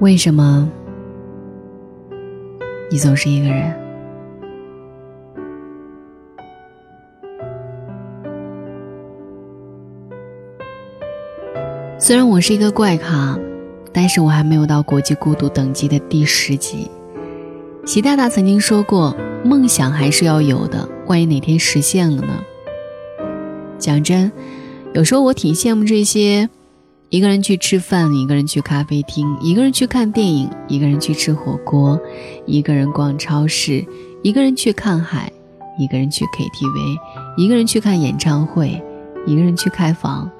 为什么你总是一个人？虽然我是一个怪咖，但是我还没有到国际孤独等级的第十级。习大大曾经说过：“梦想还是要有的，万一哪天实现了呢？”讲真，有时候我挺羡慕这些。一个人去吃饭，一个人去咖啡厅，一个人去看电影，一个人去吃火锅，一个人逛超市，一个人去看海，一个人去 KTV，一个人去看演唱会，一个人去开房，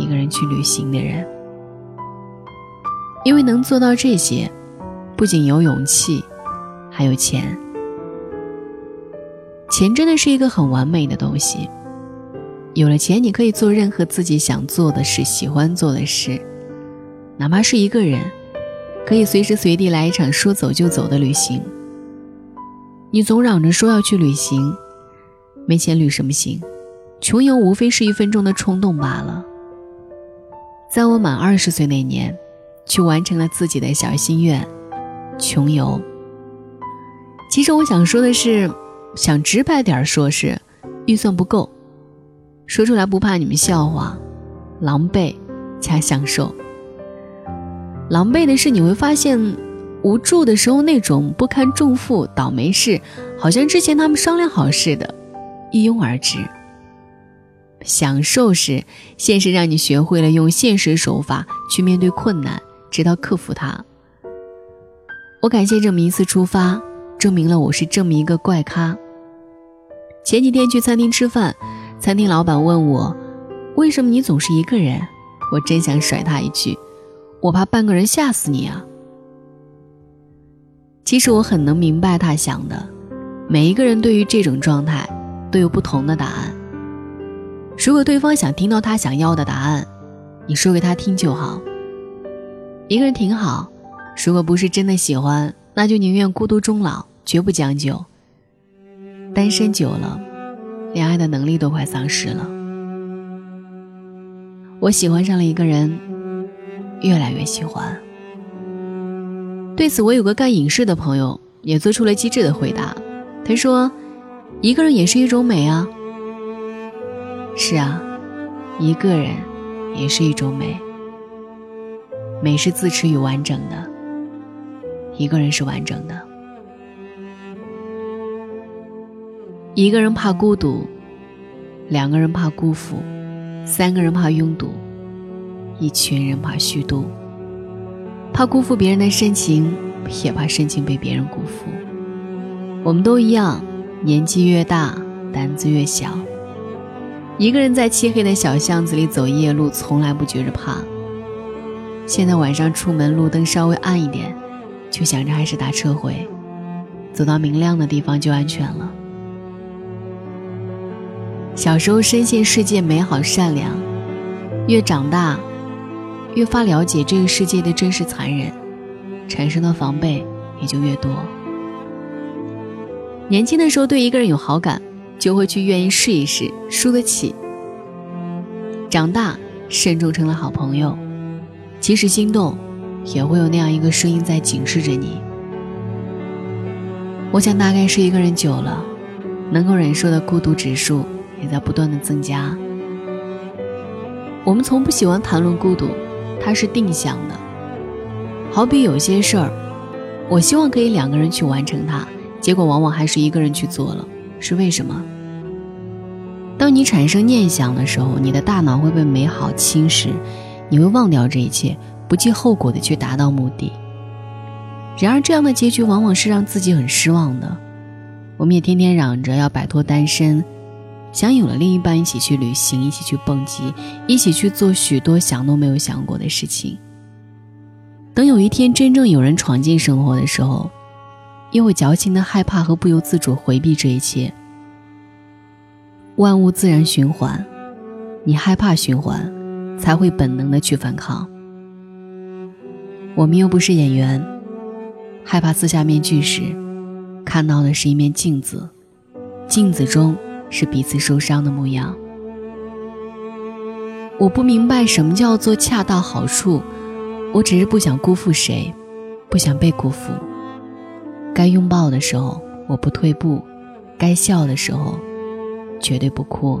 一个人去旅行的人。因为能做到这些，不仅有勇气，还有钱。钱真的是一个很完美的东西。有了钱，你可以做任何自己想做的事、喜欢做的事，哪怕是一个人，可以随时随地来一场说走就走的旅行。你总嚷着说要去旅行，没钱旅什么行？穷游无非是一分钟的冲动罢了。在我满二十岁那年，去完成了自己的小心愿——穷游。其实我想说的是，想直白点说，是预算不够。说出来不怕你们笑话，狼狈加享受。狼狈的是你会发现，无助的时候那种不堪重负、倒霉事，好像之前他们商量好似的，一拥而至。享受是现实让你学会了用现实手法去面对困难，直到克服它。我感谢这么一次出发，证明了我是这么一个怪咖。前几天去餐厅吃饭。餐厅老板问我：“为什么你总是一个人？”我真想甩他一句：“我怕半个人吓死你啊！”其实我很能明白他想的，每一个人对于这种状态都有不同的答案。如果对方想听到他想要的答案，你说给他听就好。一个人挺好，如果不是真的喜欢，那就宁愿孤独终老，绝不将就。单身久了。恋爱的能力都快丧失了。我喜欢上了一个人，越来越喜欢。对此，我有个干影视的朋友也做出了机智的回答。他说：“一个人也是一种美啊。”是啊，一个人也是一种美。美是自持与完整的，一个人是完整的。一个人怕孤独，两个人怕辜负，三个人怕拥堵，一群人怕虚度。怕辜负别人的深情，也怕深情被别人辜负。我们都一样，年纪越大，胆子越小。一个人在漆黑的小巷子里走夜路，从来不觉着怕。现在晚上出门，路灯稍微暗一点，就想着还是打车回，走到明亮的地方就安全了。小时候深陷世界美好善良，越长大，越发了解这个世界的真实残忍，产生的防备也就越多。年轻的时候对一个人有好感，就会去愿意试一试，输得起。长大慎重成了好朋友，即使心动，也会有那样一个声音在警示着你。我想大概是一个人久了，能够忍受的孤独指数。也在不断的增加。我们从不喜欢谈论孤独，它是定向的。好比有些事儿，我希望可以两个人去完成它，结果往往还是一个人去做了，是为什么？当你产生念想的时候，你的大脑会被美好侵蚀，你会忘掉这一切，不计后果的去达到目的。然而，这样的结局往往是让自己很失望的。我们也天天嚷着要摆脱单身。想有了另一半，一起去旅行，一起去蹦极，一起去做许多想都没有想过的事情。等有一天真正有人闯进生活的时候，又会矫情的害怕和不由自主回避这一切。万物自然循环，你害怕循环，才会本能的去反抗。我们又不是演员，害怕撕下面具时，看到的是一面镜子，镜子中。是彼此受伤的模样。我不明白什么叫做恰到好处，我只是不想辜负谁，不想被辜负。该拥抱的时候，我不退步；该笑的时候，绝对不哭。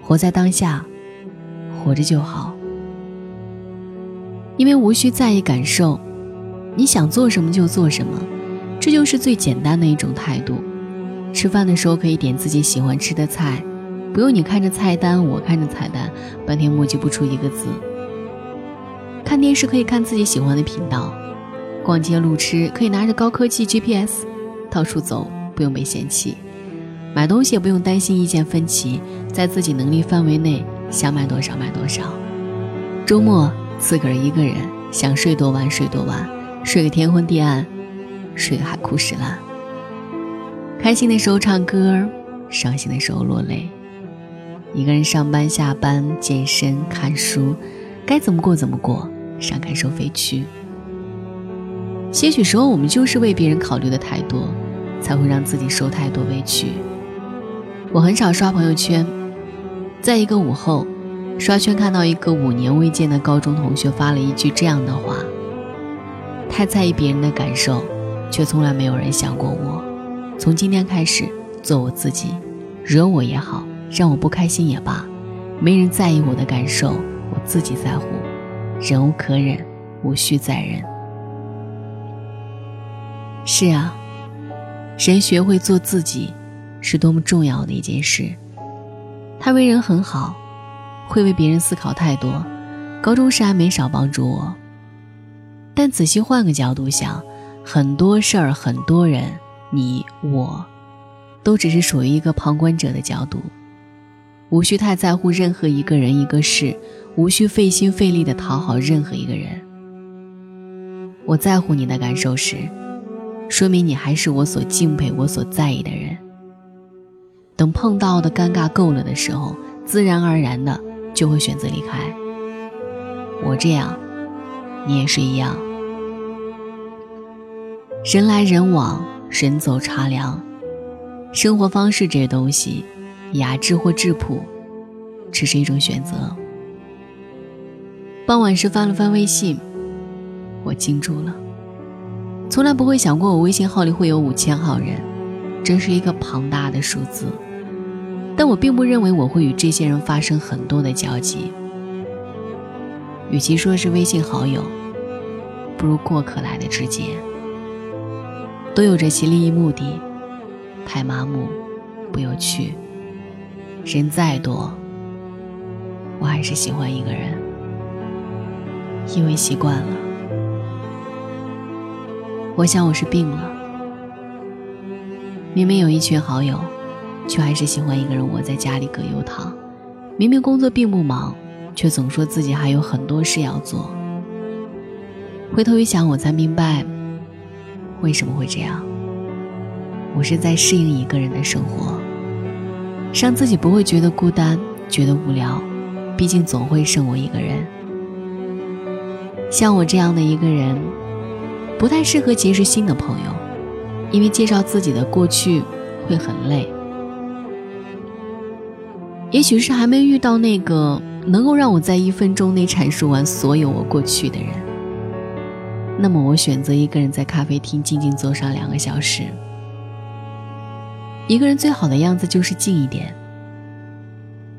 活在当下，活着就好。因为无需在意感受，你想做什么就做什么，这就是最简单的一种态度。吃饭的时候可以点自己喜欢吃的菜，不用你看着菜单，我看着菜单，半天磨叽不出一个字。看电视可以看自己喜欢的频道，逛街路痴可以拿着高科技 GPS 到处走，不用被嫌弃。买东西也不用担心意见分歧，在自己能力范围内，想买多少买多少。周末自个儿一个人，想睡多晚睡多晚，睡个天昏地暗，睡个海枯石烂。开心的时候唱歌，伤心的时候落泪。一个人上班、下班、健身、看书，该怎么过怎么过，上感受废墟。些许时候，我们就是为别人考虑的太多，才会让自己受太多委屈。我很少刷朋友圈，在一个午后，刷圈看到一个五年未见的高中同学发了一句这样的话：太在意别人的感受，却从来没有人想过我。从今天开始，做我自己，惹我也好，让我不开心也罢，没人在意我的感受，我自己在乎。忍无可忍，无需再忍。是啊，谁学会做自己，是多么重要的一件事。他为人很好，会为别人思考太多，高中时还没少帮助我。但仔细换个角度想，很多事儿，很多人。你我，都只是属于一个旁观者的角度，无需太在乎任何一个人一个事，无需费心费力的讨好任何一个人。我在乎你的感受时，说明你还是我所敬佩、我所在意的人。等碰到的尴尬够了的时候，自然而然的就会选择离开。我这样，你也是一样。人来人往。人走茶凉，生活方式这东西，雅致或质朴，只是一种选择。傍晚时翻了翻微信，我惊住了。从来不会想过我微信号里会有五千号人，真是一个庞大的数字。但我并不认为我会与这些人发生很多的交集。与其说是微信好友，不如过客来的直接。都有着其利益目的，太麻木，不有趣。人再多，我还是喜欢一个人，因为习惯了。我想我是病了，明明有一群好友，却还是喜欢一个人窝在家里葛优躺。明明工作并不忙，却总说自己还有很多事要做。回头一想，我才明白。为什么会这样？我是在适应一个人的生活，让自己不会觉得孤单、觉得无聊。毕竟总会剩我一个人。像我这样的一个人，不太适合结识新的朋友，因为介绍自己的过去会很累。也许是还没遇到那个能够让我在一分钟内阐述完所有我过去的人。那么我选择一个人在咖啡厅静静坐上两个小时。一个人最好的样子就是静一点。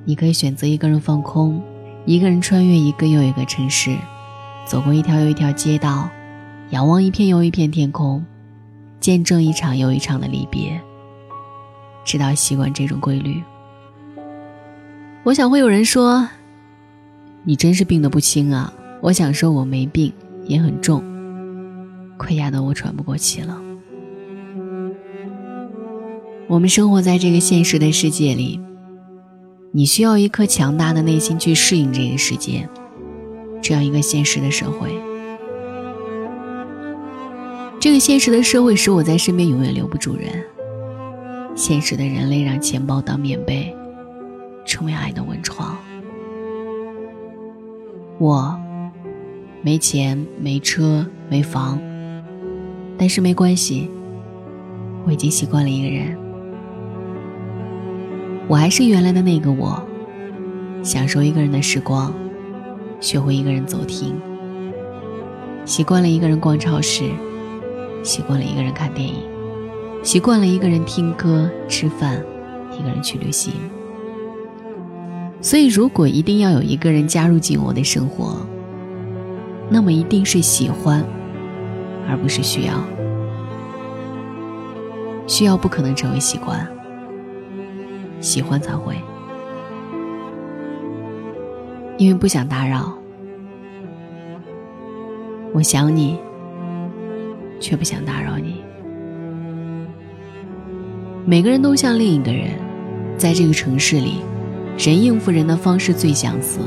你可以选择一个人放空，一个人穿越一个又一个城市，走过一条又一条街道，仰望一片又一片天空，见证一场又一场的离别，直到习惯这种规律。我想会有人说：“你真是病得不轻啊！”我想说我没病，也很重。快压得我喘不过气了。我们生活在这个现实的世界里，你需要一颗强大的内心去适应这个世界，这样一个现实的社会。这个现实的社会使我在身边永远留不住人。现实的人类让钱包当棉被，成为爱的温床。我没钱，没车，没房。但是没关系，我已经习惯了一个人。我还是原来的那个我，享受一个人的时光，学会一个人走停。习惯了一个人逛超市，习惯了一个人看电影，习惯了一个人听歌、吃饭，一个人去旅行。所以，如果一定要有一个人加入进我的生活，那么一定是喜欢，而不是需要。需要不可能成为习惯，喜欢才会。因为不想打扰，我想你，却不想打扰你。每个人都像另一个人，在这个城市里，人应付人的方式最相似。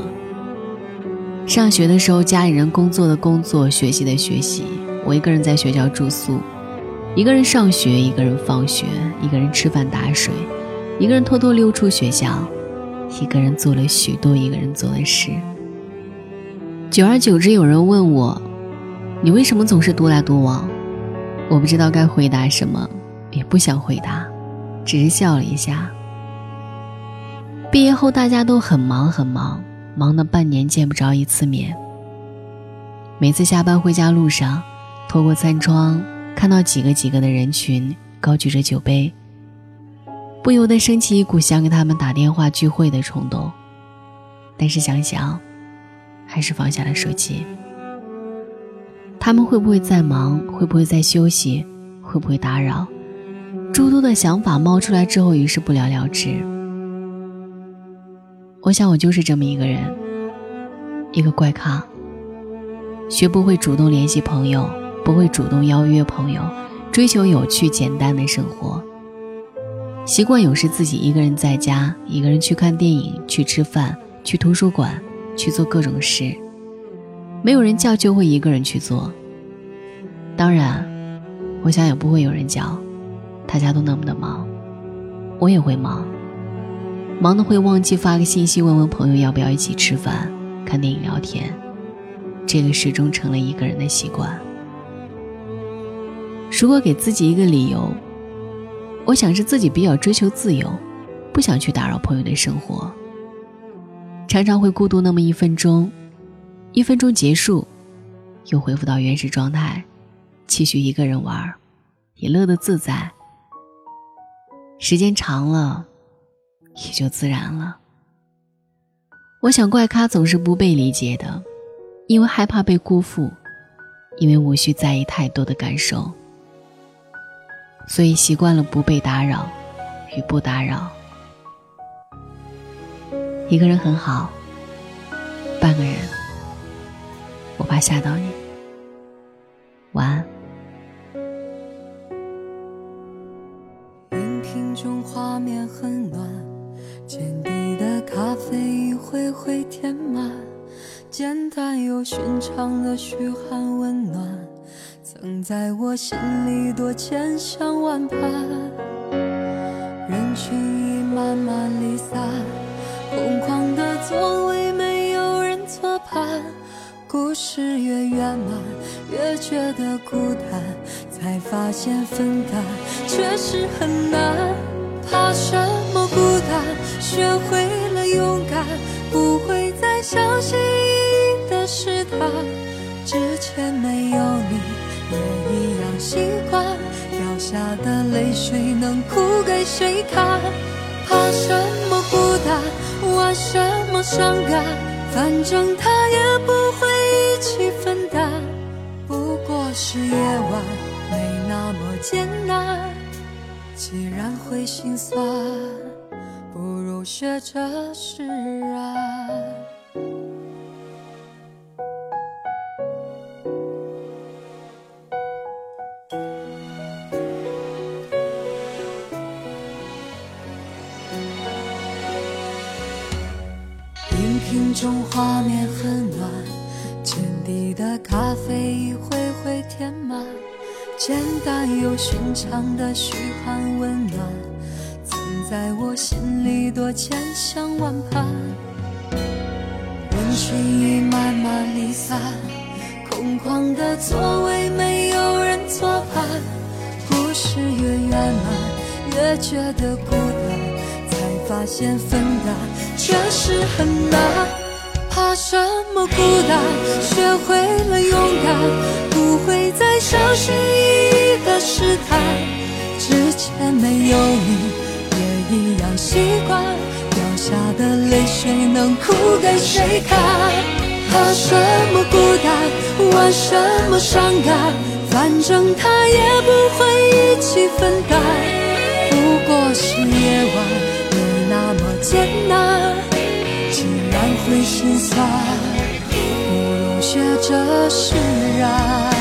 上学的时候，家里人工作的工作，学习的学习，我一个人在学校住宿，一个人上学，一个人放学，一个人吃饭打水，一个人偷偷溜出学校。一个人做了许多一个人做的事，久而久之，有人问我：“你为什么总是独来独往？”我不知道该回答什么，也不想回答，只是笑了一下。毕业后，大家都很忙很忙，忙的半年见不着一次面。每次下班回家路上，透过餐窗看到几个几个的人群，高举着酒杯。不由得升起一股想给他们打电话聚会的冲动，但是想想，还是放下了手机。他们会不会在忙？会不会在休息？会不会打扰？诸多的想法冒出来之后，于是不了了之。我想，我就是这么一个人，一个怪咖，学不会主动联系朋友，不会主动邀约朋友，追求有趣简单的生活。习惯有时自己一个人在家，一个人去看电影、去吃饭、去图书馆、去做各种事，没有人叫就会一个人去做。当然，我想也不会有人叫，大家都那么的忙，我也会忙，忙的会忘记发个信息问问朋友要不要一起吃饭、看电影、聊天，这个始终成了一个人的习惯。如果给自己一个理由。我想是自己比较追求自由，不想去打扰朋友的生活。常常会孤独那么一分钟，一分钟结束，又恢复到原始状态，继续一个人玩，也乐得自在。时间长了，也就自然了。我想怪咖总是不被理解的，因为害怕被辜负，因为无需在意太多的感受。所以习惯了不被打扰与不打扰，一个人很好，半个人我怕吓到你。晚安。荧屏中画面很暖，见底的咖啡一回回填满，简单又寻常的嘘寒问暖。曾在我心里多千想万盼，人群已慢慢离散，空旷的座位没有人坐伴。故事越圆满，越觉得孤单，才发现分担确实很难。怕什么孤单？学会了勇敢，不会再小心翼翼的试探。之前没有你。也一样习惯，掉下的泪水能哭给谁看？怕什么孤单，玩什么伤感，反正他也不会一起分担。不过是夜晚，没那么艰难。既然会心酸，不如学着释然。人群已慢慢离散，空旷的座位没有人作伴。故事越圆满，越觉得孤单，才发现分担确实很难。怕什么孤单？学会了勇敢，不会再小心翼翼的试探。之前没有你，也一样习惯。的泪水能哭给谁看？怕什么孤单？玩什么伤感？反正他也不会一起分担。不过是夜晚，没那么艰难。既然会心酸，不如学着释然。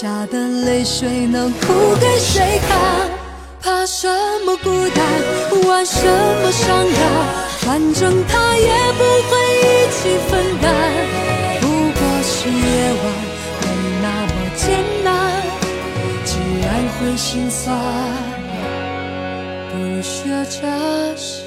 下的泪水能哭给谁看？怕什么孤单？玩什么伤感？反正他也不会一起分担。不过是夜晚，没那么艰难。既然会心酸，不如学着释